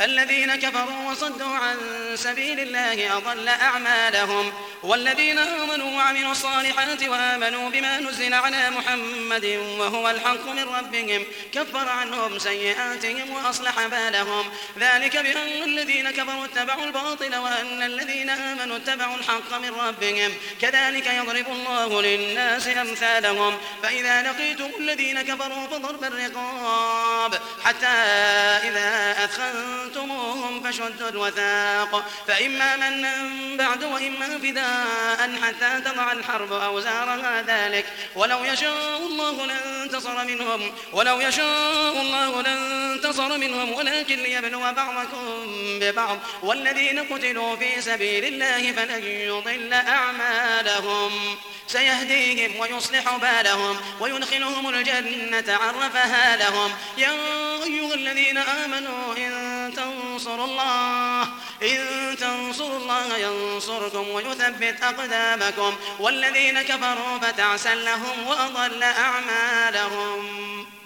الذين كفروا وصدوا عن سبيل الله أضل أعمالهم والذين آمنوا وعملوا الصالحات وآمنوا بما نزل على محمد وهو الحق من ربهم كفر عنهم سيئاتهم وأصلح بالهم ذلك بأن الذين كفروا اتبعوا الباطل وأن الذين آمنوا اتبعوا الحق من ربهم كذلك يضرب الله للناس أمثالهم فإذا لقيتم الذين كفروا فضرب الرقاب حتى إذا أثخنتموهم فشدوا الوثاق. فإما منا بعد وإما فداء حتى تضع الحرب أوزارها ذلك. ولو يشاء الله لانتصر منهم. ولو يشاء الله لانتصر منهم. ولكن ليبلو بعضكم ببعض. والذين قتلوا في سبيل الله فلن يضل أعمالهم. سيهديهم ويصلح بالهم. ويدخلهم الجنة عرفها لهم. يا أيها الذين آمنوا إن تنصروا الله. إن تنصروا الله ينصركم ويثبت أقدامكم. والذين كفروا فتعسا لهم وأضل أعمالهم.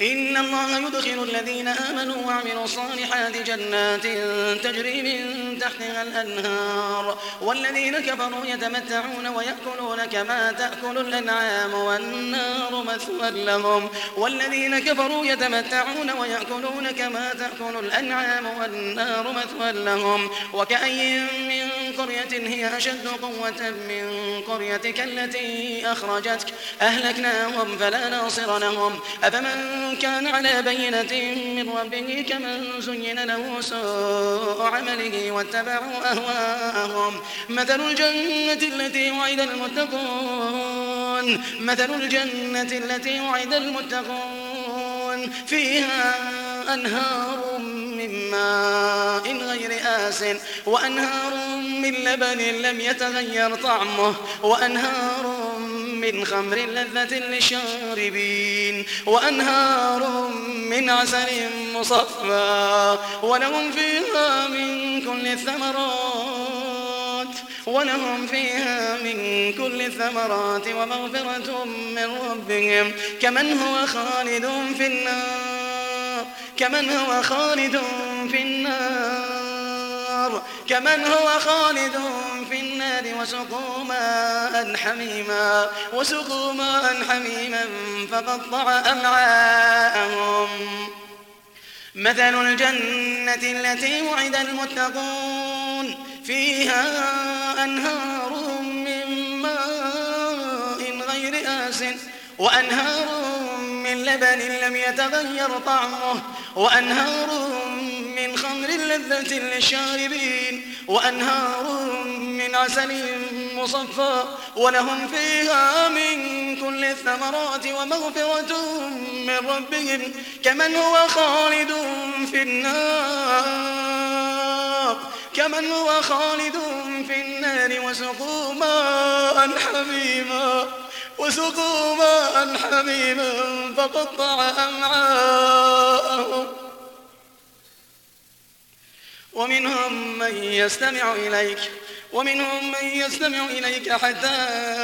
إن الله يدخل الذين آمنوا وعملوا الصالحات جنات تجري من تحتها الأنهار. والذين كفروا يتمتعون ويأكلون كما تأكل الأنعام والنار مثوى لهم. والذين كفروا يتمتعون ويأكلون كما تأكل الأنعام والنار مثوى لهم. وكأي من قرية هي أشد قوة من قريتك التي أخرجتك. أهلكناهم فلا ناصر لهم. أفمن كان على بينة من ربه كمن زين له سوء عمله واتبعوا أهواءهم. مثل الجنة التي وعد المتقون. مثل الجنة التي وعد المتقون. فيها أنهار من ماء غير آس وأنهار من لبن لم يتغير طعمه وأنهار من خمر لذة للشاربين وأنهار من عسل مصفى ولهم فيها من كل الثمرات ولهم فيها من كل الثمرات ومغفرة من ربهم كمن هو خالد في النار كمن هو خالد في النار. كمن هو خالد في النار وسقوا ماء حميما وسقوا ماء حميما فقطع أمعاءهم. مثل الجنة التي وعد المتقون فيها أنهار من ماء غير آس وأنهار من لبن لم يتغير طعمه وأنهار لذة للشاربين وأنهار من عسل مصفى ولهم فيها من كل الثمرات ومغفرة من ربهم كمن هو خالد في النار كمن هو خالد في النار وسقوا ماء حميما وسقوا ماء حميما فقطع أمعاءهم ومنهم من يستمع إليك. ومنهم من يستمع إليك حتى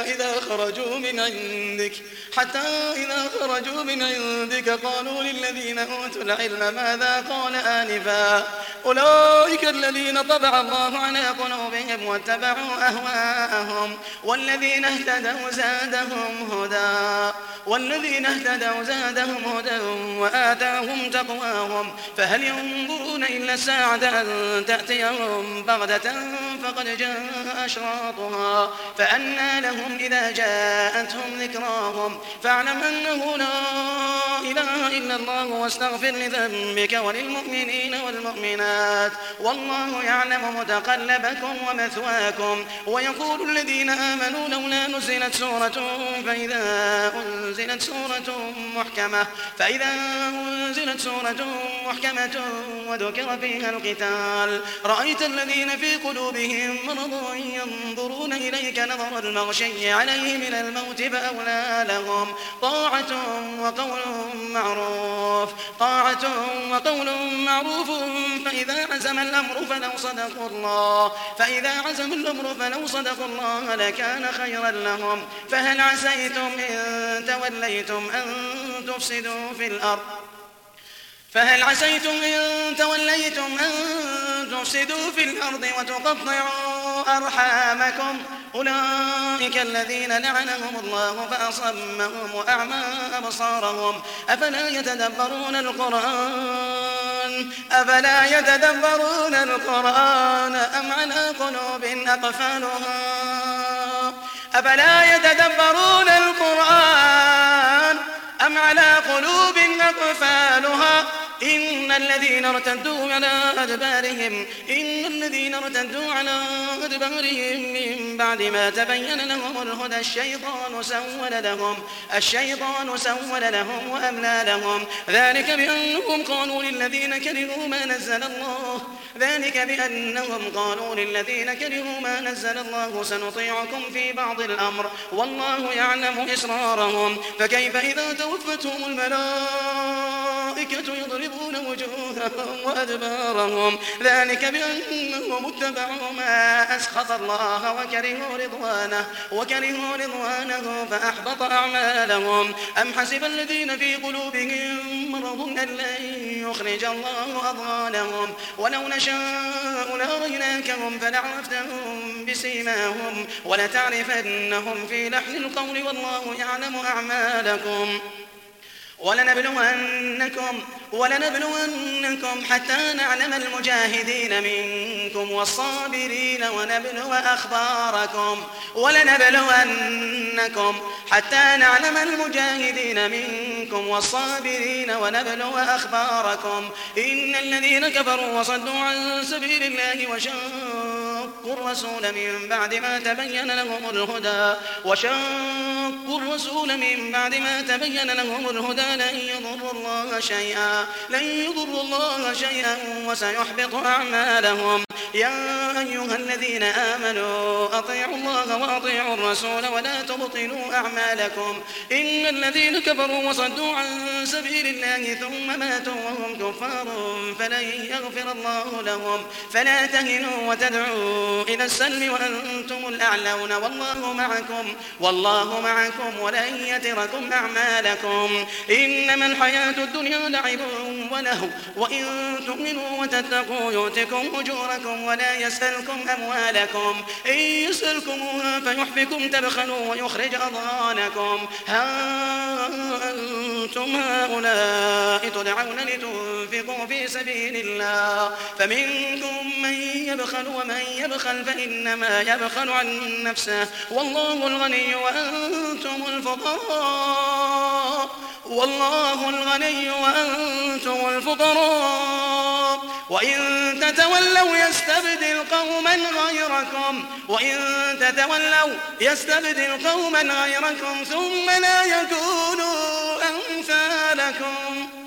إذا خرجوا من عندك. حتى إذا خرجوا من عندك قالوا للذين أوتوا العلم ماذا قال آنفا. أولئك الذين طبع الله على قلوبهم واتبعوا أهواءهم. والذين اهتدوا زادهم هدى. والذين اهتدوا زادهم هدى وآتاهم تقواهم. فهل ينظرون إلا الساعة أن تأتيهم بغدة فقد جاء جاء أشراطها. فأنى لهم إذا جاءتهم ذكراهم. فاعلم أنه لا إله إلا الله واستغفر لذنبك وللمؤمنين والمؤمنات. والله يعلم متقلبكم ومثواكم. ويقول الذين آمنوا لولا نزلت سورة فإذا أنزلت سورة محكمة فإذا أنزلت سورة محكمة وذكر فيها القتال. رأيت الذين في قلوبهم مرض ينظرون إليك نظر المغشي عليه من الموت فأولى لهم. طاعة وقول معروف. طاعة وقول معروف. فإذا عزم الأمر فلو صدقوا الله. فإذا عزم الأمر فلو صدقوا الله لكان خيرا لهم. فهل عسيتم إن توليتم أن تفسدوا في الأرض؟ فهل عسيتم إن توليتم أن تفسدوا في الأرض وتقطعوا أرحامكم. أولئك الذين لعنهم الله فأصمهم وأعمى أبصارهم. أفلا يتدبرون القرآن؟ أفلا يتدبرون القرآن أم على قلوب أقفالها؟ أفلا يتدبرون القرآن أم على قلوب أقفالها؟ إن الذين ارتدوا على أدبارهم إن الذين ارتدوا على أدبارهم من بعد ما تبين لهم الهدى الشيطان سول لهم الشيطان سول لهم وأملى لهم. ذلك بأنهم قالوا للذين كرهوا ما نزل الله ذلك بأنهم قالوا للذين كرهوا ما نزل الله سنطيعكم في بعض الأمر. والله يعلم إسرارهم. فكيف إذا توفتهم الملائكة؟ يضربون وجوههم وأدبارهم. ذلك بأنهم اتبعوا ما أسخط الله وكرهوا رضوانه وكرهوا رضوانه فأحبط أعمالهم. أم حسب الذين في قلوبهم مرض أن لن يخرج الله أضغانهم؟ ولو نشاء لأريناكهم فلعرفتهم بسيماهم. ولتعرفنهم في لحن القول والله يعلم أعمالكم. ولنبلونكم ولنبلونكم حتى نعلم المجاهدين منكم والصابرين ونبلو أخباركم. ولنبلونكم حتى نعلم المجاهدين منكم والصابرين ونبلو أخباركم. إن الذين كفروا وصدوا عن سبيل الله وشاقوا الرسول من بعد ما تبين لهم الهدى. وشاقوا الرسول من بعد ما تبين لهم الهدى لن يضروا الله شيئا. لن يضروا الله شيئا وسيحبط أعمالهم. يا أيها الذين آمنوا أطيعوا الله وأطيعوا الرسول ولا تبطلوا أعمالكم. إن الذين كفروا وصدوا عن سبيل الله ثم ماتوا وهم كفار فلن يغفر الله لهم. فلا تهنوا وتدعوا إلى السلم وأنتم الأعلون. والله معكم والله معكم ولن يتركم أعمالكم. إنما الحياة الدنيا لعب وله وإن تؤمنوا وتتقوا يؤتكم أجوركم ولا يسألكم أموالكم. إن يسألكموها فيحفكم تبخلوا ويخرج أضغانكم. ها أنتم هؤلاء تدعون لتنفقوا في سبيل الله. فمنكم من يبخل ومن يبخل فإنما يبخل عن نفسه. والله الغني وأنتم الفقراء. والله الغني وأنتم الفقراء. وإن تتولوا يستبدل قوما غيركم. وإن تتولوا يستبدل قوما غيركم ثم لا يكونوا أمثالكم